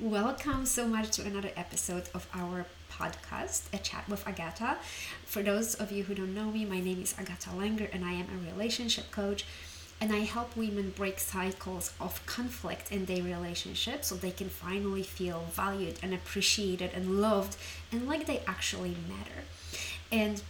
Welcome so much to another episode of our podcast, A Chat with Agata. For those of you who don't know me, my name is Agata Langer and I am a relationship coach. And I help women break cycles of conflict in their relationships so they can finally feel valued and appreciated and loved and like they actually matter. And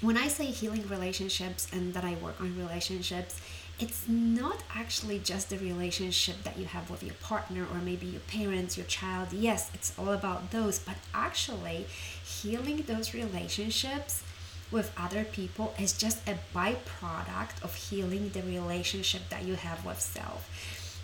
when I say healing relationships and that I work on relationships, it's not actually just the relationship that you have with your partner or maybe your parents, your child. Yes, it's all about those, but actually, healing those relationships with other people is just a byproduct of healing the relationship that you have with self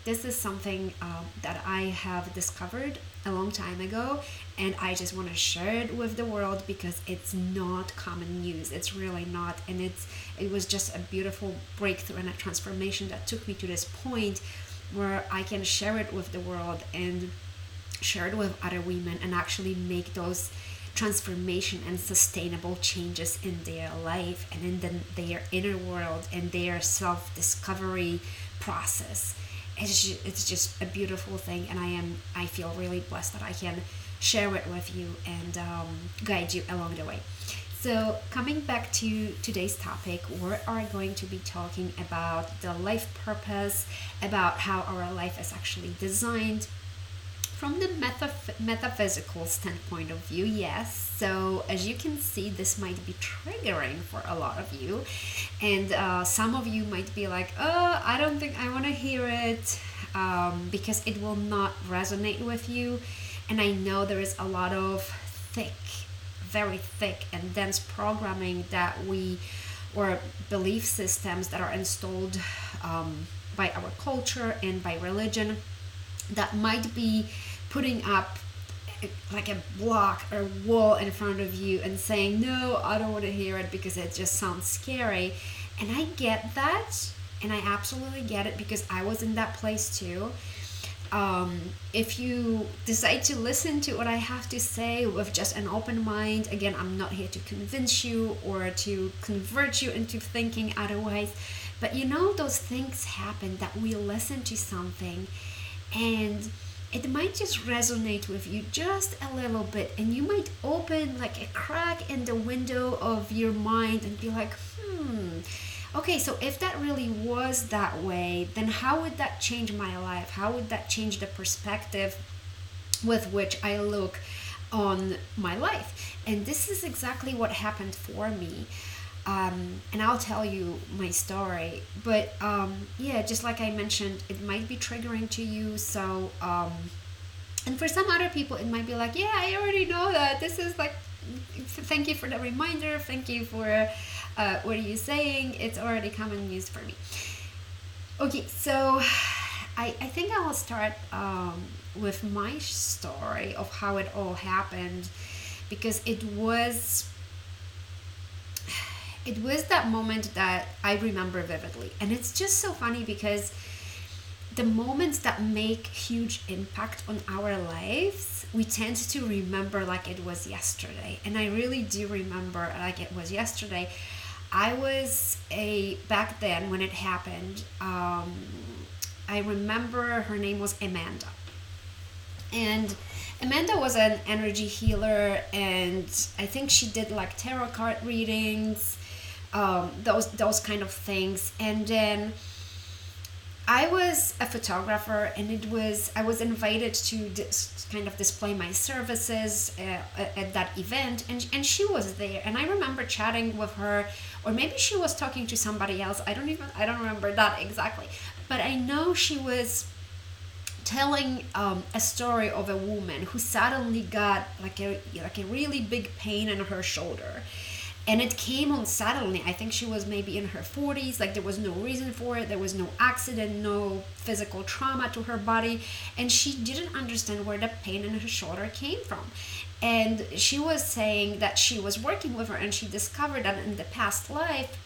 this is something um, that I have discovered a long time ago, and I just want to share it with the world because it's not common news. It's really not, and it's it was just a beautiful breakthrough and a transformation that took me to this point where I can share it with the world and share it with other women and actually make those transformation and sustainable changes in their life and in the, their inner world and their self discovery process it's just, it's just a beautiful thing and i am i feel really blessed that i can share it with you and um, guide you along the way. So coming back to today's topic we are going to be talking about the life purpose about how our life is actually designed from the metaph- metaphysical standpoint of view, yes. So, as you can see, this might be triggering for a lot of you. And uh, some of you might be like, oh, I don't think I want to hear it um, because it will not resonate with you. And I know there is a lot of thick, very thick and dense programming that we, or belief systems that are installed um, by our culture and by religion that might be putting up like a block or wall in front of you and saying no i don't want to hear it because it just sounds scary. And i get that and i absolutely get it because i was in that place too. Um, if you decide to listen to what i have to say with just an open mind again i'm not here to convince you or to convert you into thinking otherwise but you know those things happen that we listen to something and it might just resonate with you just a little bit and you might open like a crack in the window of your mind and be like hmm okay so if that really was that way then how would that change my life? How would that change the perspective with which i look on my life? And this is exactly what happened for me um, and I'll tell you my story. But um, yeah, just like I mentioned, it might be triggering to you. So, um, and for some other people, it might be like, yeah, I already know that. This is like, thank you for the reminder. Thank you for uh, what are you saying? It's already common news for me. Okay, so I, I think I will start um, with my story of how it all happened because it was it was that moment that I remember vividly. And it's just so funny because the moments that make huge impact on our lives, we tend to remember like it was yesterday. And I really do remember like it was yesterday. I was a back then when it happened. Um, I remember her name was Amanda, and Amanda was an energy healer, and I think she did like tarot card readings um, those those kind of things. And then I was a photographer and it was I was invited to dis, kind of display my services uh, at that event and, and she was there. And I remember chatting with her or maybe she was talking to somebody else. I don't even I don't remember that exactly. But I know she was telling um, a story of a woman who suddenly got like a like a really big pain in her shoulder and it came on suddenly. I think she was maybe in her 40s like there was no reason for it there was no accident no physical trauma to her body. And she didn't understand where the pain in her shoulder came from. And she was saying that she was working with her and she discovered that in the past life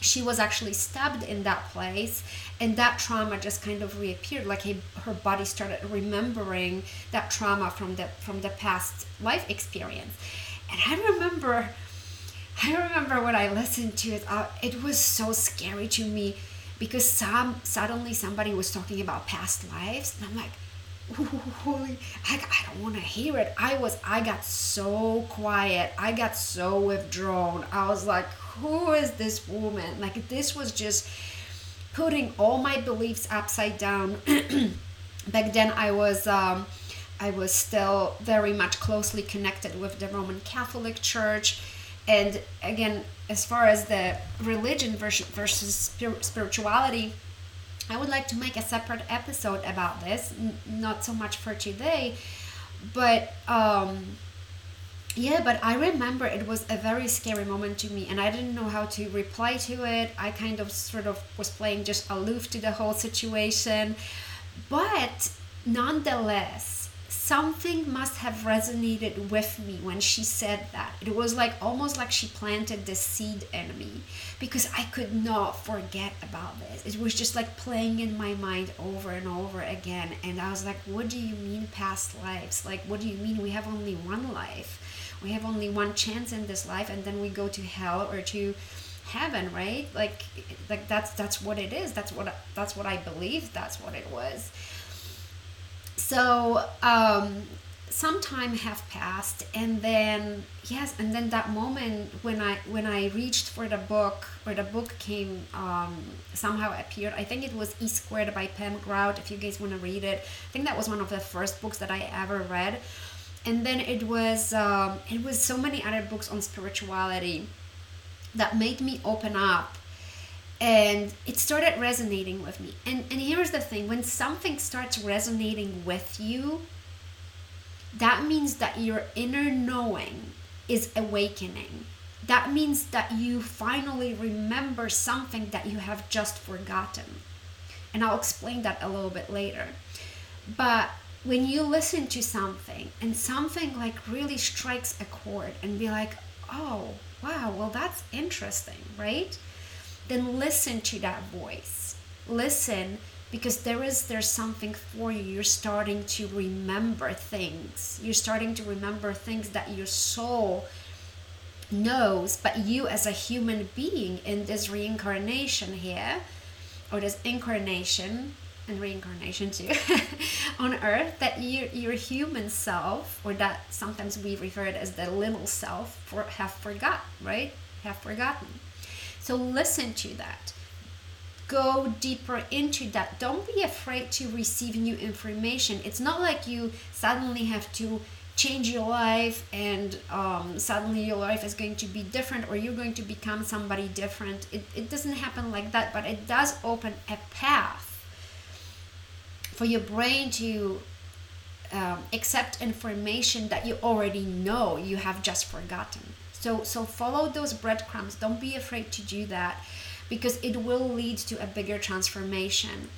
she was actually stabbed in that place and that trauma just kind of reappeared. Like her body started remembering that trauma from the from the past life experience. And i remember I remember when I listened to it, uh, it was so scary to me because some suddenly somebody was talking about past lives, and I'm like, holy I, I don't want to hear it. I was i got so quiet. I got so withdrawn. I was like who is this woman? Like this was just putting all my beliefs upside down. Back then i was um, i was still very much closely connected with the roman catholic church and again as far as the religion versus, spirituality I would like to make a separate episode about this, not so much for today, but um, yeah, but I remember it was a very scary moment to me, and I didn't know how to reply to it. I kind of sort of was playing just aloof to the whole situation, but nonetheless, something must have resonated with me when she said that. It was like almost like she planted the seed in me because I could not forget about this. It was just like playing in my mind over and over again. And I was like, what do you mean past lives? Like, what do you mean we have only one life? We have only one chance in this life and then we go to hell or to heaven right like like that's that's what it is that's what that's what i believe that's what it was so um, some time have passed and then yes and then that moment when i when i reached for the book or the book came um, somehow appeared i think it was e squared by pam grout if you guys want to read it. I think that was one of the first books that i ever read. And then it was um, it was so many other books on spirituality that made me open up and it started resonating with me. And and here's the thing when something starts resonating with you that means that your inner knowing is awakening. That means that you finally remember something that you have just forgotten. And i'll explain that a little bit later. But when you listen to something and something like really strikes a chord and be like oh wow well that's interesting right then listen to that voice. Listen because there is there's something for you. You're starting to remember things. You're starting to remember things that your soul knows, but you as a human being in this reincarnation here, or this incarnation and reincarnation too on earth that your your human self or that sometimes we refer it as the little self for have forgot right have forgotten so listen to that. Go deeper into that. Don't be afraid to receive new information. It's not like you suddenly have to change your life and um, suddenly your life is going to be different or you're going to become somebody different. It, it doesn't happen like that, but it does open a path for your brain to um, accept information that you already know you have just forgotten. So so follow those breadcrumbs. Don't be afraid to do that because it will lead to a bigger transformation.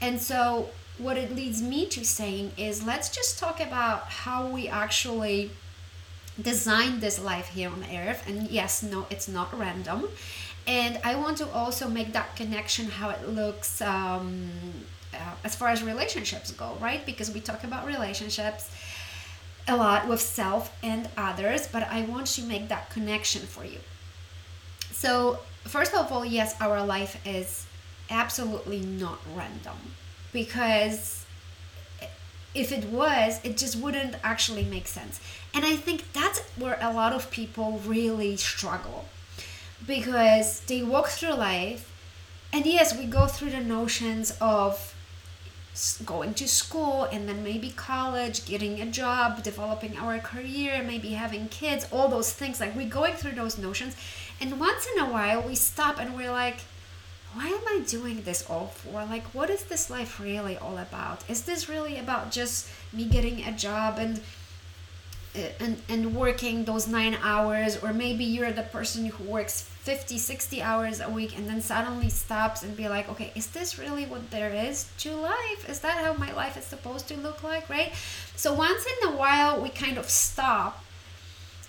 And so what it leads me to saying is let's just talk about how we actually design this life here on earth and yes no it's not random and i want to also make that connection how it looks um, uh, as far as relationships go right because we talk about relationships a lot with self and others, but I want to make that connection for you. So, first of all, yes, our life is absolutely not random because if it was, it just wouldn't actually make sense. And I think that's where a lot of people really struggle because they walk through life, and yes, we go through the notions of going to school and then maybe college, getting a job, developing our career, maybe having kids, all those things. Like we're going through those notions. And once in a while, we stop and we're like, why am I doing this all for? Like, what is this life really all about? Is this really about just me getting a job and Uh, and, and working those nine hours or maybe you're the person who works 50 60 hours a week and then suddenly stops and be like okay is this really what there is to life? Is that how my life is supposed to look like? Right? So once in a while we kind of stop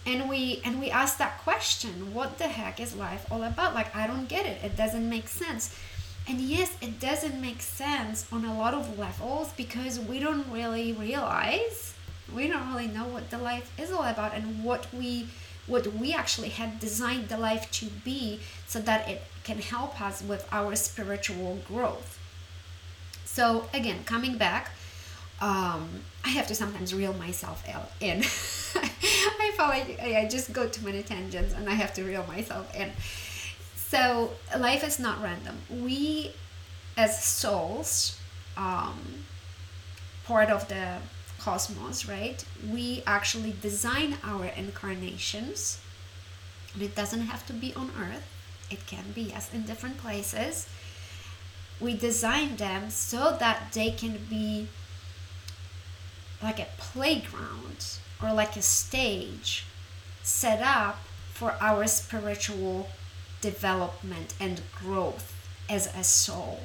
and we and we ask that question what the heck is life all about? Like i don't get it. It doesn't make sense. And yes it doesn't make sense on a lot of levels because we don't really realize we don't really know what the life is all about and what we what we actually had designed the life to be so that it can help us with our spiritual growth so again coming back um, I have to sometimes reel myself in. I feel like I just go too many tangents and I have to reel myself in. So life is not random. We, as souls, um, part of the cosmos, right? We actually design our incarnations. And it doesn't have to be on Earth. It can be yes in different places. We design them so that they can be like a playground or like a stage set up for our spiritual development and growth as a soul.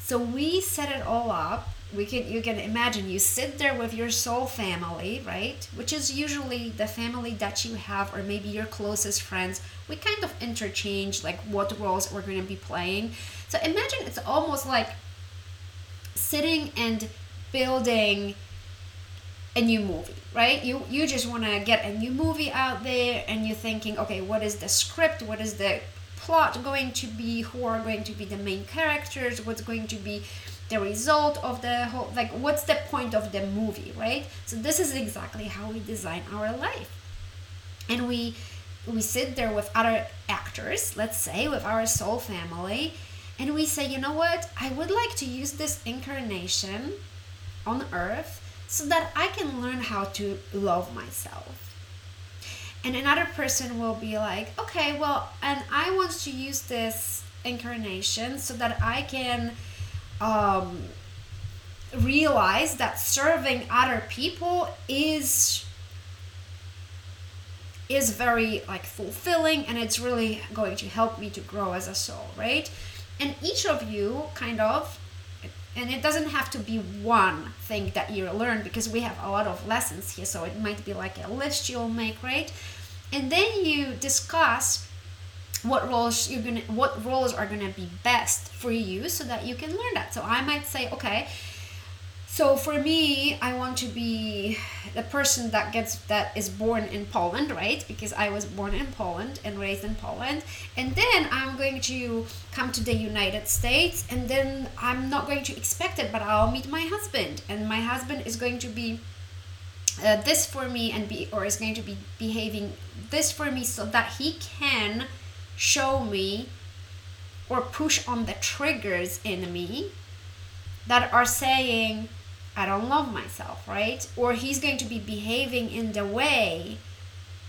So we set it all up. We can you can imagine you sit there with your soul family, right? Which is usually the family that you have or maybe your closest friends. We kind of interchange like what roles we're going to be playing. So imagine it's almost like sitting and building a new movie right you you just want to get a new movie out there and you're thinking okay what is the script what is the plot going to be who are going to be the main characters what's going to be the result of the whole like what's the point of the movie right? So this is exactly how we design our life. And we we sit there with other actors let's say with our soul family and we say you know what? I would like to use this incarnation on earth so that I can learn how to love myself. And another person will be like, okay, well, and I want to use this incarnation so that I can um, realize that serving other people is is very like fulfilling and it's really going to help me to grow as a soul right? And each of you kind of and it doesn't have to be one thing that you learn because we have a lot of lessons here so it might be like a list you'll make right? And then you discuss what roles you're gonna what roles are gonna be best for you so that you can learn that. So i might say okay so for me i want to be the person that gets that is born in poland right? Because i was born in poland and raised in poland. And then i'm going to come to the united states and then i'm not going to expect it but i'll meet my husband. And my husband is going to be uh, this for me and be or is going to be behaving this for me so that he can show me or push on the triggers in me that are saying I don't love myself, right? Or he's going to be behaving in the way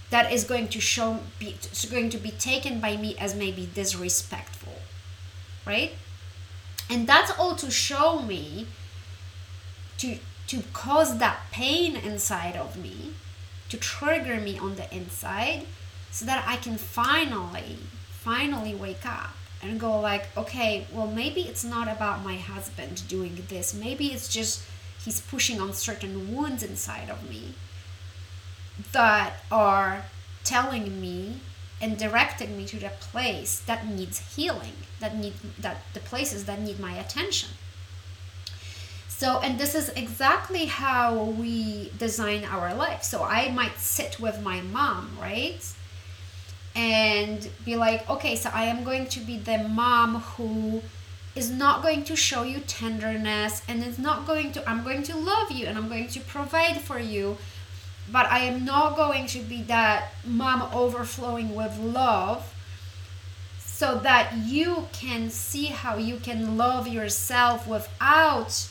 that is going to show be going to be taken by me as maybe disrespectful, right? And that's all to show me to to cause that pain inside of me, to trigger me on the inside so that I can finally finally wake up and go like, okay, well maybe it's not about my husband doing this. Maybe it's just he's pushing on certain wounds inside of me that are telling me and directing me to the place that needs healing that need that the places that need my attention. So and this is exactly how we design our life. So i might sit with my mom right and be like okay so i am going to be the mom who is not going to show you tenderness and it's not going to i'm going to love you and i'm going to provide for you but i am not going to be that mom overflowing with love so that you can see how you can love yourself without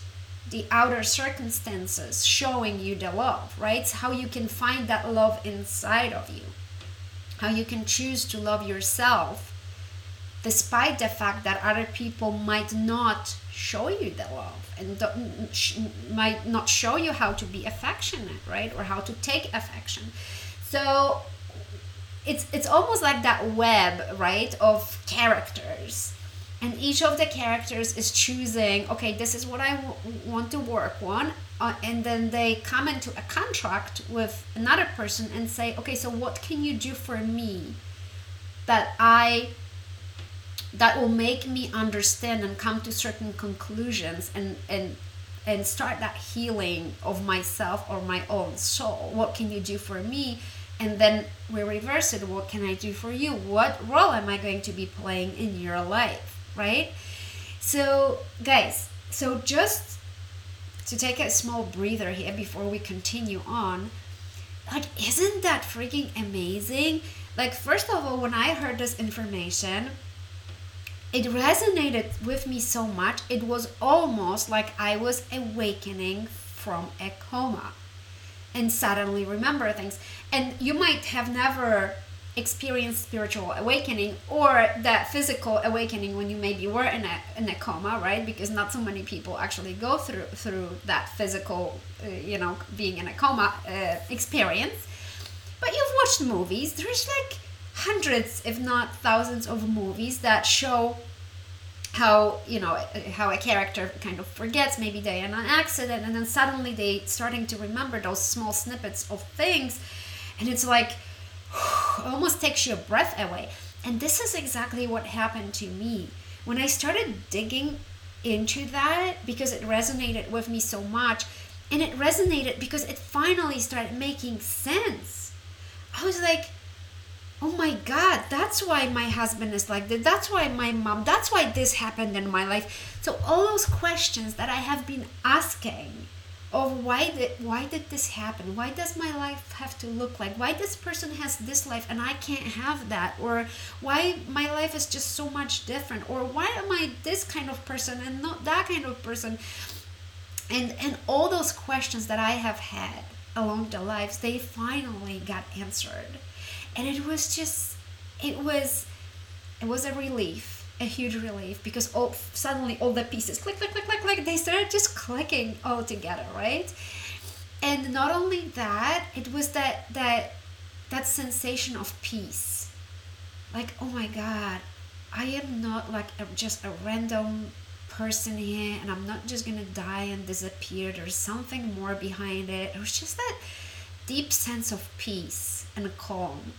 the outer circumstances showing you the love right? How you can find that love inside of you how you can choose to love yourself despite the fact that other people might not show you the love and might not show you how to be affectionate right or how to take affection. So it's it's almost like that web right of characters. And each of the characters is choosing okay this is what I want to work on uh, and then they come into a contract with another person and say okay so what can you do for me that i that will make me understand and come to certain conclusions and and and start that healing of myself or my own soul? What can you do for me? And then we reverse it. What can i do for you? What role am i going to be playing in your life? Right? So guys so just to take a small breather here before we continue on. Like, isn't that freaking amazing? Like, first of all, when I heard this information, it resonated with me so much. It was almost like I was awakening from a coma and suddenly remember things. And you might have never experienced spiritual awakening or that physical awakening when you maybe were in a, in a coma right? Because not so many people actually go through through that physical uh, you know being in a coma uh, experience. But you've watched movies. There's like hundreds if not thousands of movies that show how you know how a character kind of forgets. Maybe they in an accident and then suddenly they starting to remember those small snippets of things. And it's like almost takes your breath away. And this is exactly what happened to me. When i started digging into that because it resonated with me so much and it resonated because it finally started making sense i was like oh my god that's why my husband is like that that's why my mom that's why this happened in my life. So all those questions that i have been asking of why did why did this happen? Why does my life have to look like why this person has this life and i can't have that? Or why my life is just so much different? Or why am i this kind of person and not that kind of person? And and all those questions that i have had along the lives they finally got answered. And it was just it was it was a relief a huge relief because all suddenly all the pieces click click click click click they started just clicking all together right? And not only that it was that that that sensation of peace. Like oh my god i am not like a, just a random person here and i'm not just gonna die and disappear. There's something more behind it. It was just that deep sense of peace and calm.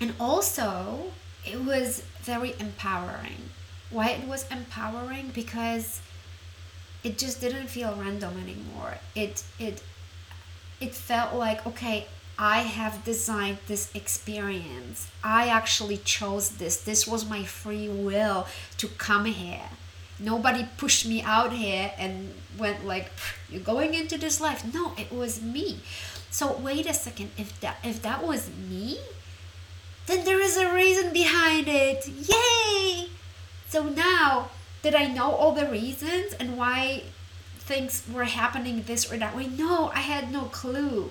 And also, it was very empowering. Why it was empowering? Because it just didn't feel random anymore. It it it felt like okay, I have designed this experience. I actually chose this. This was my free will to come here. Nobody pushed me out here and went like, "You're going into this life." No, it was me. So wait a second. If that if that was me, then there is a reason behind it. Yay! So now that I know all the reasons and why things were happening this or that way, no, I had no clue.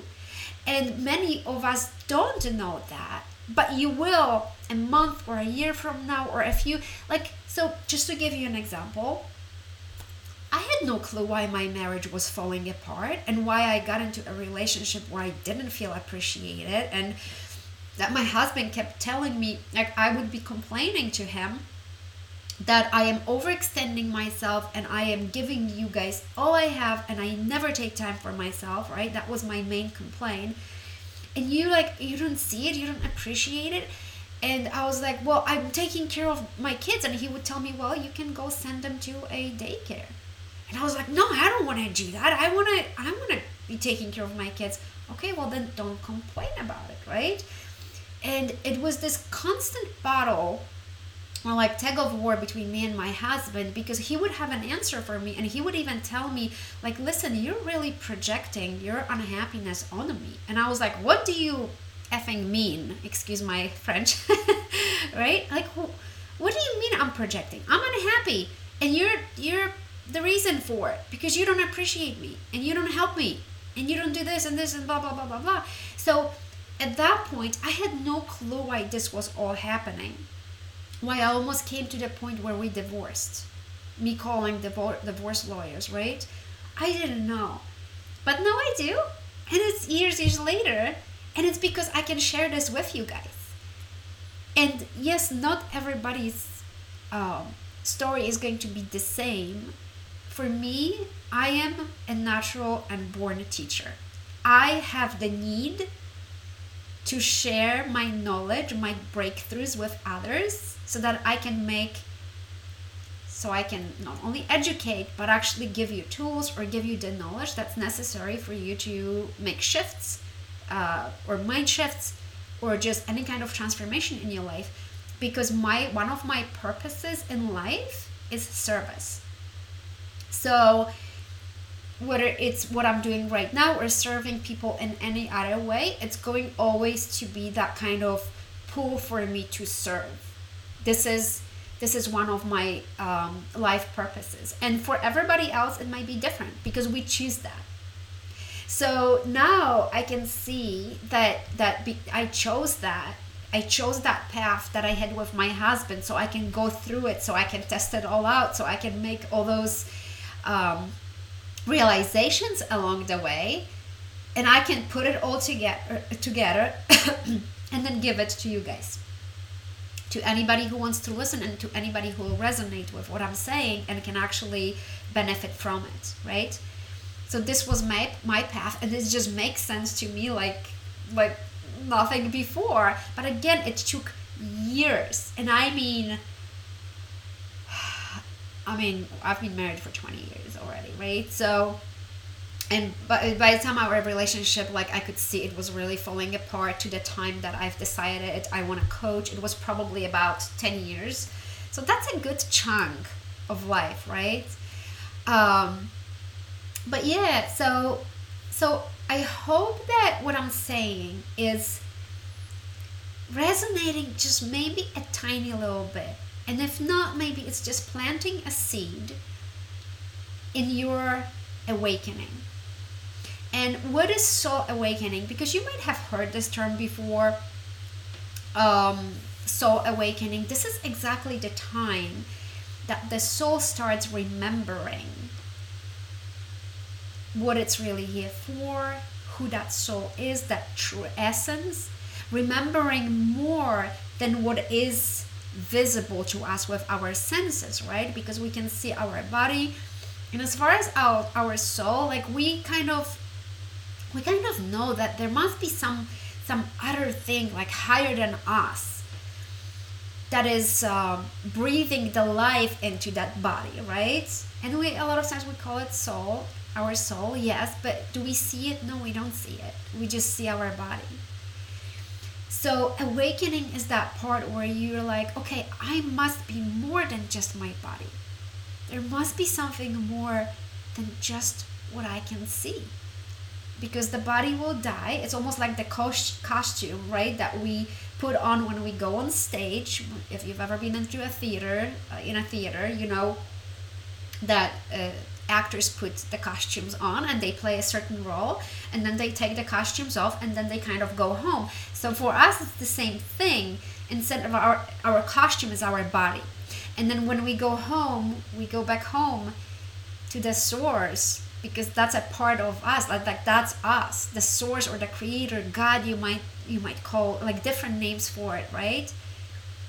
And many of us don't know that. But you will a month or a year from now or a few. Like, so just to give you an example, I had no clue why my marriage was falling apart and why I got into a relationship where I didn't feel appreciated and that my husband kept telling me like I would be complaining to him that I am overextending myself and I am giving you guys all I have and I never take time for myself, right? That was my main complaint. And you like you don't see it, you don't appreciate it. And I was like, "Well, I'm taking care of my kids." And he would tell me, "Well, you can go send them to a daycare." And I was like, "No, I don't want to do that. I want to I want to be taking care of my kids." Okay, well then don't complain about it, right? And it was this constant battle or like tug of war between me and my husband because he would have an answer for me and he would even tell me like listen you're really projecting your unhappiness on me. And i was like what do you effing mean? Excuse my french. Right? Like what do you mean i'm projecting? I'm unhappy and you're you're the reason for it because you don't appreciate me and you don't help me and you don't do this and this and blah blah blah blah blah. So at that point, I had no clue why this was all happening. Why I almost came to the point where we divorced. Me calling divor- divorce lawyers, right? I didn't know. But now I do. And it's years, years later. And it's because I can share this with you guys. And yes, not everybody's um, story is going to be the same. For me, I am a natural and born teacher. I have the need to share my knowledge, my breakthroughs with others so that I can make so I can not only educate but actually give you tools or give you the knowledge that's necessary for you to make shifts uh, or mind shifts or just any kind of transformation in your life. Because my one of my purposes in life is service. So whether it's what I'm doing right now or serving people in any other way, it's going always to be that kind of pull for me to serve. This is this is one of my um, life purposes, and for everybody else, it might be different because we choose that. So now I can see that that be, I chose that. I chose that path that I had with my husband, so I can go through it, so I can test it all out, so I can make all those. Um, realizations along the way and I can put it all together together and then give it to you guys. To anybody who wants to listen and to anybody who will resonate with what I'm saying and can actually benefit from it, right? So this was my my path and this just makes sense to me like like nothing before. But again, it took years. And I mean I mean, I've been married for 20 years already, right? So, and by, by the time our relationship, like I could see it was really falling apart to the time that I've decided I want to coach, it was probably about 10 years. So that's a good chunk of life, right? Um, but yeah, so, so I hope that what I'm saying is resonating just maybe a tiny little bit and if not, maybe it's just planting a seed in your awakening. And what is soul awakening? Because you might have heard this term before um, soul awakening. This is exactly the time that the soul starts remembering what it's really here for, who that soul is, that true essence, remembering more than what is visible to us with our senses, right? Because we can see our body. And as far as our, our soul, like we kind of we kind of know that there must be some some other thing like higher than us that is uh, breathing the life into that body, right? And we a lot of times we call it soul, our soul, yes, but do we see it? No, we don't see it. We just see our body. So, awakening is that part where you're like, okay, I must be more than just my body. There must be something more than just what I can see. Because the body will die. It's almost like the costume, right? That we put on when we go on stage. If you've ever been into a theater, uh, in a theater, you know that. Uh, actors put the costumes on and they play a certain role and then they take the costumes off and then they kind of go home. So for us it's the same thing. Instead of our our costume is our body. And then when we go home we go back home to the source because that's a part of us like, like that's us. The source or the creator god you might you might call like different names for it right?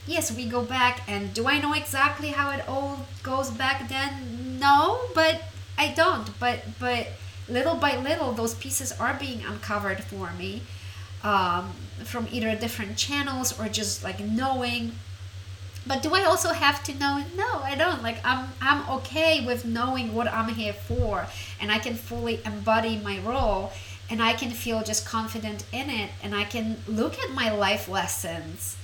Yes we go back and do i know exactly how it all goes back then no but i don't. But but little by little those pieces are being uncovered for me um, from either different channels or just like knowing. But do i also have to know? No i don't. Like i'm i'm okay with knowing what i'm here for and i can fully embody my role and i can feel just confident in it and i can look at my life lessons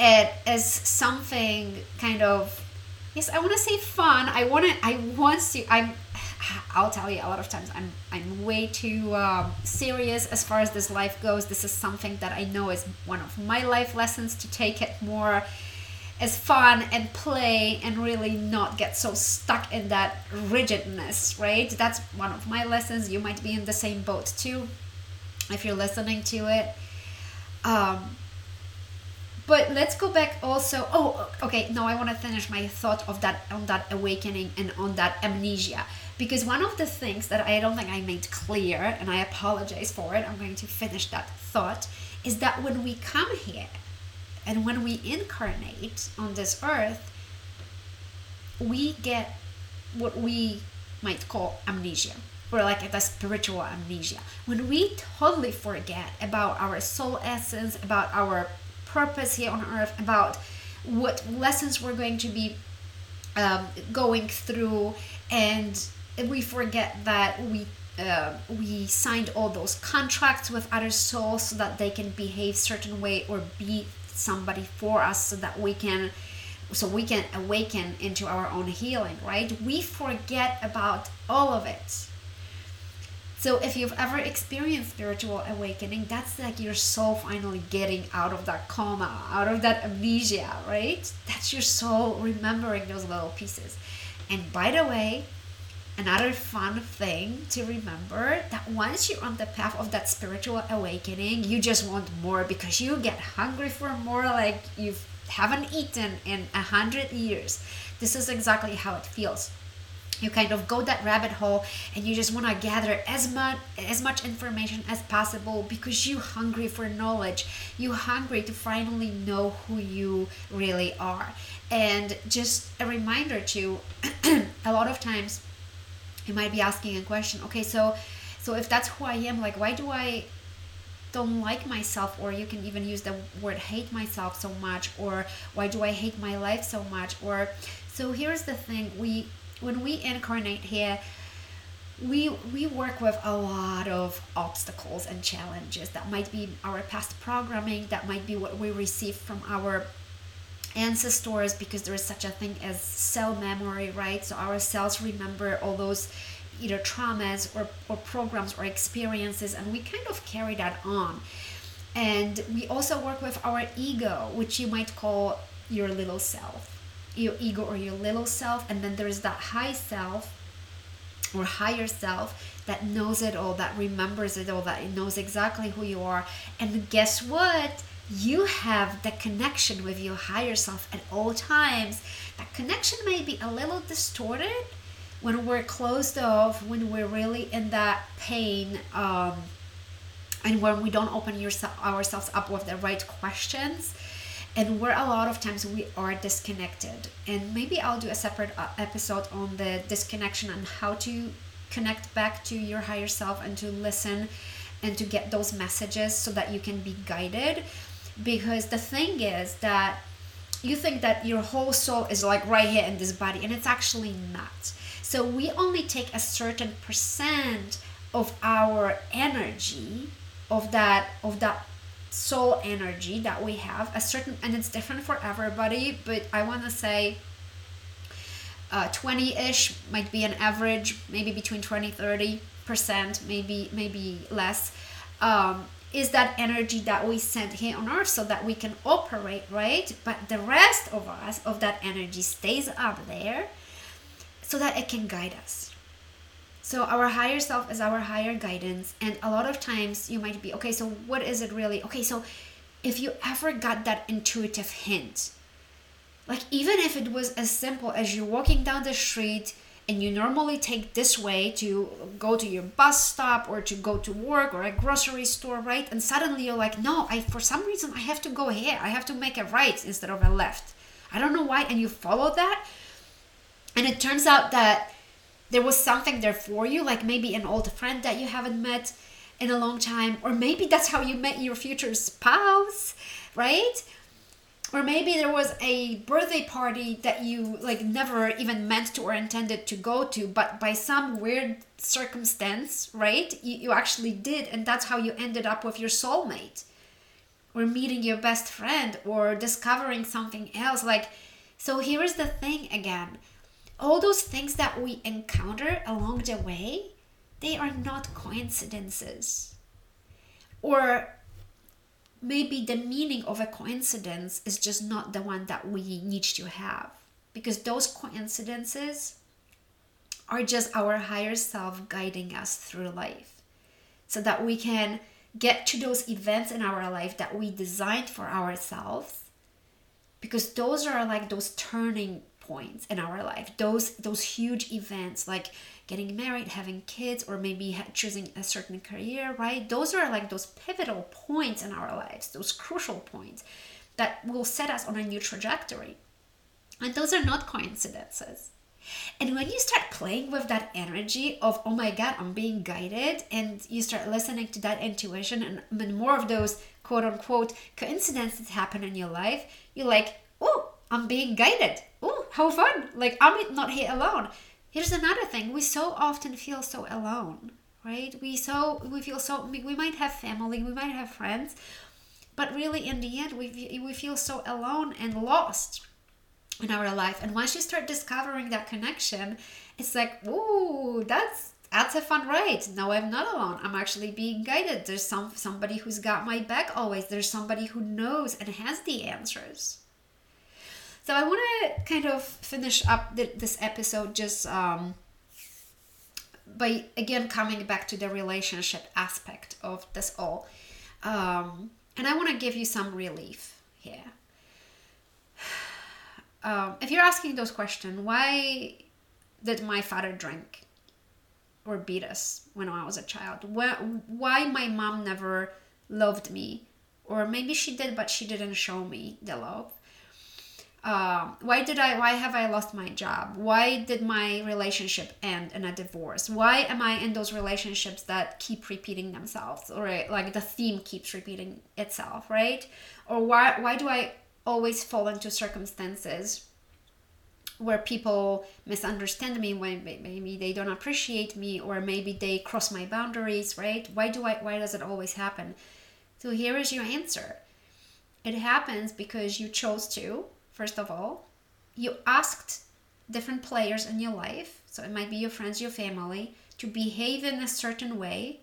at, as something kind of yes i want to say fun. I want to i want to i'm i'll tell you a lot of times i'm i'm way too um, serious as far as this life goes. This is something that i know is one of my life lessons to take it more as fun and play and really not get so stuck in that rigidness right? That's one of my lessons. You might be in the same boat too if you're listening to it. Um, but let's go back also oh okay no i want to finish my thought of that on that awakening and on that amnesia. Because one of the things that i don't think i made clear and i apologize for it i'm going to finish that thought is that when we come here and when we incarnate on this earth we get what we might call amnesia or like the spiritual amnesia. When we totally forget about our soul essence about our purpose here on earth, about what lessons we're going to be um, going through, and we forget that we uh, we signed all those contracts with other souls so that they can behave certain way or be somebody for us so that we can so we can awaken into our own healing, right? We forget about all of it. So if you've ever experienced spiritual awakening, that's like your soul finally getting out of that coma, out of that amnesia, right? That's your soul remembering those little pieces. And by the way, another fun thing to remember that once you're on the path of that spiritual awakening, you just want more because you get hungry for more like you haven't eaten in a hundred years. This is exactly how it feels you kind of go that rabbit hole and you just want to gather as much as much information as possible because you hungry for knowledge. You hungry to finally know who you really are. And just a reminder to a lot of times you might be asking a question okay so so if that's who i am like why do i don't like myself? Or you can even use the word hate myself so much or why do i hate my life so much? Or so here's the thing we when we incarnate here we we work with a lot of obstacles and challenges that might be our past programming that might be what we receive from our ancestors because there is such a thing as cell memory right? So our cells remember all those either traumas or, or programs or experiences and we kind of carry that on. And we also work with our ego which you might call your little self your ego or your little self and then there's that high self or higher self that knows it all that remembers it all that knows exactly who you are. And guess what? You have the connection with your higher self at all times. That connection may be a little distorted when we're closed off when we're really in that pain um, and when we don't open yourself, ourselves up with the right questions and where a lot of times we are disconnected. And maybe i'll do a separate uh, episode on the disconnection and how to connect back to your higher self and to listen and to get those messages so that you can be guided. Because the thing is that you think that your whole soul is like right here in this body and it's actually not. So we only take a certain percent of our energy of that of that soul energy that we have a certain and it's different for everybody but i want to say uh, 20-ish might be an average maybe between 20 30 percent maybe maybe less. Um, is that energy that we send here on earth so that we can operate right? But the rest of us of that energy stays up there so that it can guide us so our higher self is our higher guidance. And a lot of times you might be, okay, so what is it really? Okay, so if you ever got that intuitive hint, like even if it was as simple as you're walking down the street and you normally take this way to go to your bus stop or to go to work or a grocery store, right? And suddenly you're like, no, I for some reason I have to go here. I have to make a right instead of a left. I don't know why. And you follow that. And it turns out that there was something there for you, like maybe an old friend that you haven't met in a long time, or maybe that's how you met your future spouse, right? Or maybe there was a birthday party that you like never even meant to or intended to go to, but by some weird circumstance, right? You, you actually did, and that's how you ended up with your soulmate. Or meeting your best friend or discovering something else. Like, so here's the thing again all those things that we encounter along the way, they are not coincidences. Or maybe the meaning of a coincidence is just not the one that we need to have. Because those coincidences are just our higher self guiding us through life so that we can get to those events in our life that we designed for ourselves because those are like those turning points in our life. Those those huge events like getting married having kids or maybe choosing a certain career right? Those are like those pivotal points in our lives those crucial points that will set us on a new trajectory. And those are not coincidences. And when you start playing with that energy of, oh my God, I'm being guided, and you start listening to that intuition, and more of those quote unquote coincidences happen in your life, you're like, oh, I'm being guided. Oh, how fun! Like, I'm not here alone. Here's another thing we so often feel so alone, right? We so we feel so we might have family, we might have friends, but really in the end we we feel so alone and lost. in our life. And once you start discovering that connection, it's like, ooh, that's that's a fun ride. Now I'm not alone. I'm actually being guided. There's some somebody who's got my back always. There's somebody who knows and has the answers. So I want to kind of finish up this episode just um, by again coming back to the relationship aspect of this all. Um, and I want to give you some relief here. Um, if you're asking those questions, why did my father drink or beat us when I was a child? Why, why my mom never loved me? Or maybe she did, but she didn't show me the love. Uh, why did I? Why have I lost my job? Why did my relationship end in a divorce? Why am I in those relationships that keep repeating themselves, or like the theme keeps repeating itself, right? Or why? Why do I always fall into circumstances where people misunderstand me when maybe they don't appreciate me or maybe they cross my boundaries right why do i why does it always happen so here is your answer it happens because you chose to first of all you asked different players in your life so it might be your friends your family to behave in a certain way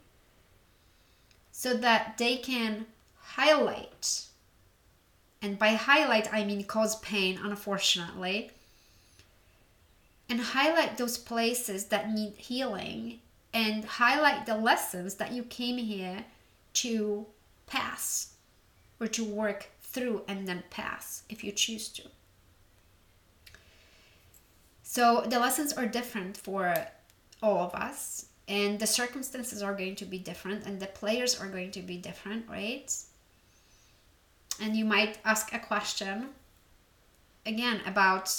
so that they can highlight. And by highlight i mean cause pain unfortunately. And highlight those places that need healing and highlight the lessons that you came here to pass or to work through and then pass if you choose to. So the lessons are different for all of us, and the circumstances are going to be different, and the players are going to be different, right? And you might ask a question again about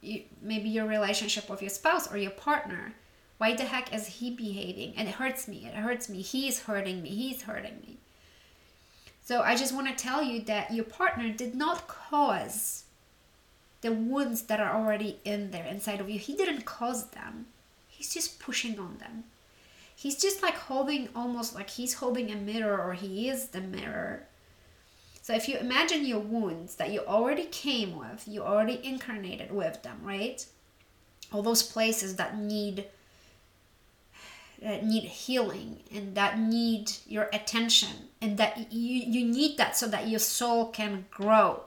you, maybe your relationship with your spouse or your partner why the heck is he behaving and it hurts me it hurts me he's hurting me he's hurting me so i just want to tell you that your partner did not cause the wounds that are already in there inside of you. He didn't cause them. He's just pushing on them. He's just like holding almost like he's holding a mirror or he is the mirror. So if you imagine your wounds that you already came with, you already incarnated with them, right? All those places that need that need healing and that need your attention and that you, you need that so that your soul can grow.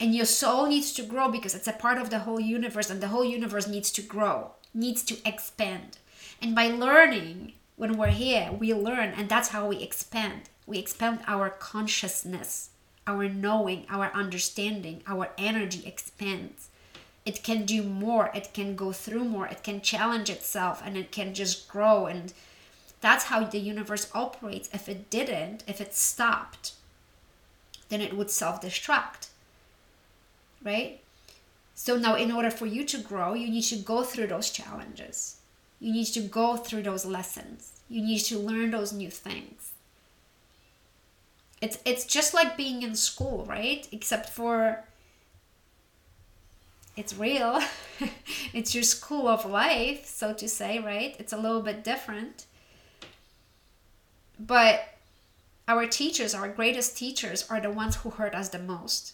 And your soul needs to grow because it's a part of the whole universe and the whole universe needs to grow needs to expand. And by learning when we're here we learn and that's how we expand. We expand our consciousness, our knowing, our understanding, our energy expands. It can do more, it can go through more, it can challenge itself, and it can just grow. And that's how the universe operates. If it didn't, if it stopped, then it would self destruct. Right? So now, in order for you to grow, you need to go through those challenges. You need to go through those lessons. You need to learn those new things it's it's just like being in school right except for it's real. It's your school of life so to say right? It's a little bit different. But our teachers our greatest teachers are the ones who hurt us the most.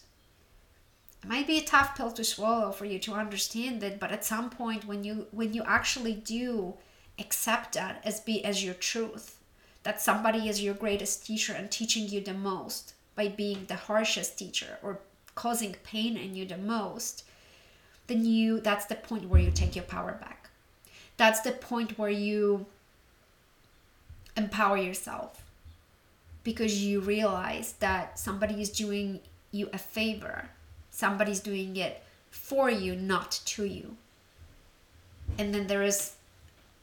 It might be a tough pill to swallow for you to understand it but at some point when you when you actually do accept that as be as your truth that somebody is your greatest teacher and teaching you the most by being the harshest teacher or causing pain in you the most then you that's the point where you take your power back that's the point where you empower yourself because you realize that somebody is doing you a favor somebody's doing it for you not to you and then there is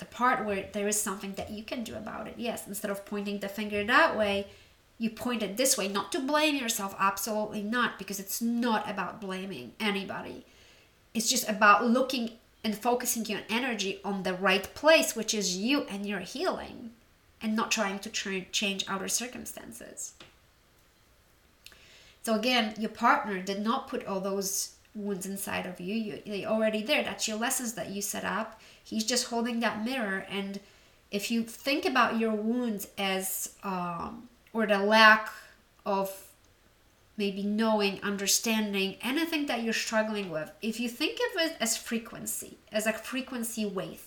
the part where there is something that you can do about it. Yes, instead of pointing the finger that way, you point it this way. Not to blame yourself, absolutely not, because it's not about blaming anybody. It's just about looking and focusing your energy on the right place, which is you and your healing, and not trying to try, change outer circumstances. So again, your partner did not put all those wounds inside of you. you they already there. That's your lessons that you set up He's just holding that mirror. And if you think about your wounds as, um, or the lack of maybe knowing, understanding, anything that you're struggling with, if you think of it as frequency, as a frequency wave,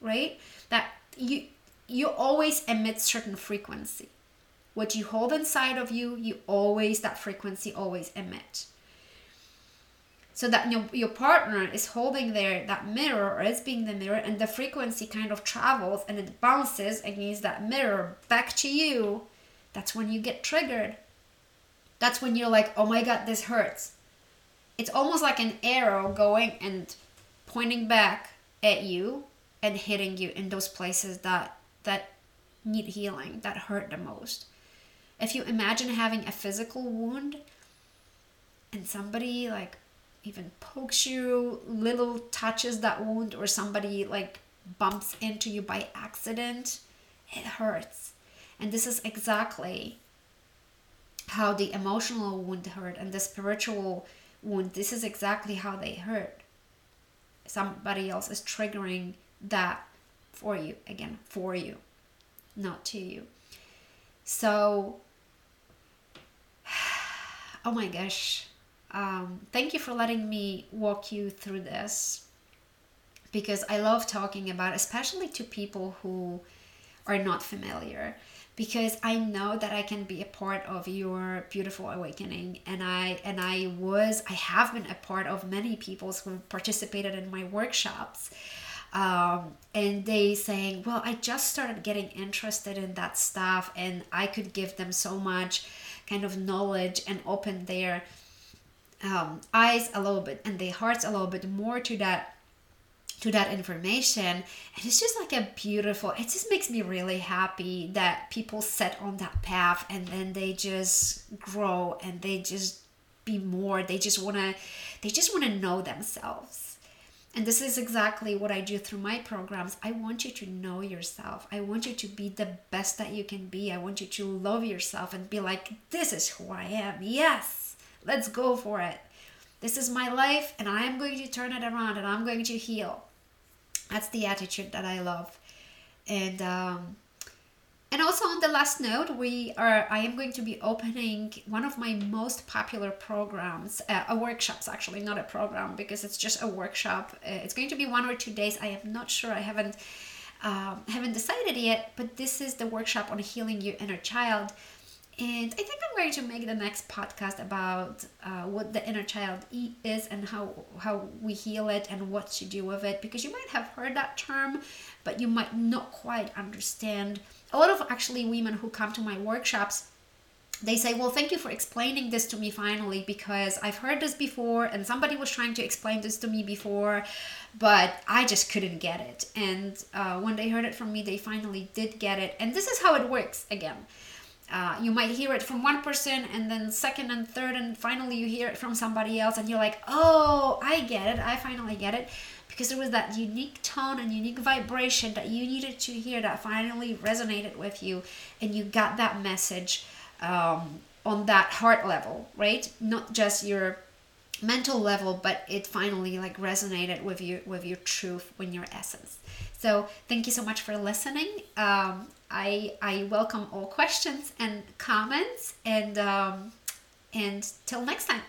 right? That you you always emit certain frequency. What you hold inside of you, you always that frequency always emit. So that your, your partner is holding there that mirror or is being the mirror and the frequency kind of travels and it bounces against that mirror back to you. That's when you get triggered that's when you're like, oh my god, this hurts. It's almost like an arrow going and pointing back at you and hitting you in those places that that need healing, that hurt the most. If you imagine having a physical wound and somebody like even pokes you, little touches that wound, or somebody like bumps into you by accident, it hurts. And this is exactly how the emotional wound hurt and the spiritual wound. This is exactly how they hurt. Somebody else is triggering that for you again for you not to you. So oh my gosh. Um, thank you for letting me walk you through this because i love talking about especially to people who are not familiar because I know that I can be a part of your beautiful awakening. And I and I was I have been a part of many people who participated in my workshops. Um, and they saying well I just started getting interested in that stuff and I could give them so much kind of knowledge and open their um, eyes a little bit and their hearts a little bit more to that to that information and it's just like a beautiful it just makes me really happy that people set on that path and then they just grow and they just be more they just want to they just want to know themselves and this is exactly what I do through my programs. I want you to know yourself. I want you to be the best that you can be. I want you to love yourself and be like, this is who I am. Yes, let's go for it. This is my life, and I am going to turn it around and I'm going to heal that's the attitude that I love. And um, and also on the last note, we are I am going to be opening one of my most popular programs, uh, a workshops actually, not a program because it's just a workshop. Uh, it's going to be one or two days. I am not sure. I haven't um, haven't decided yet, but this is the workshop on healing your inner child. And I think I'm going to make the next podcast about uh, what the inner child is and how how we heal it and what to do with it because you might have heard that term, but you might not quite understand. A lot of actually women who come to my workshops they say, Well, thank you for explaining this to me finally because I've heard this before and somebody was trying to explain this to me before, but I just couldn't get it. And uh, when they heard it from me, they finally did get it. And this is how it works again uh, you might hear it from one person and then second and third and finally you hear it from somebody else and you're like oh i get it. I finally get it. Because there was that unique tone and unique vibration that you needed to hear that finally resonated with you and you got that message um, on that heart level right? Not just your mental level but it finally like resonated with you with your truth with your essence. So thank you so much for listening. Um, I I welcome all questions and comments and um, and till next time.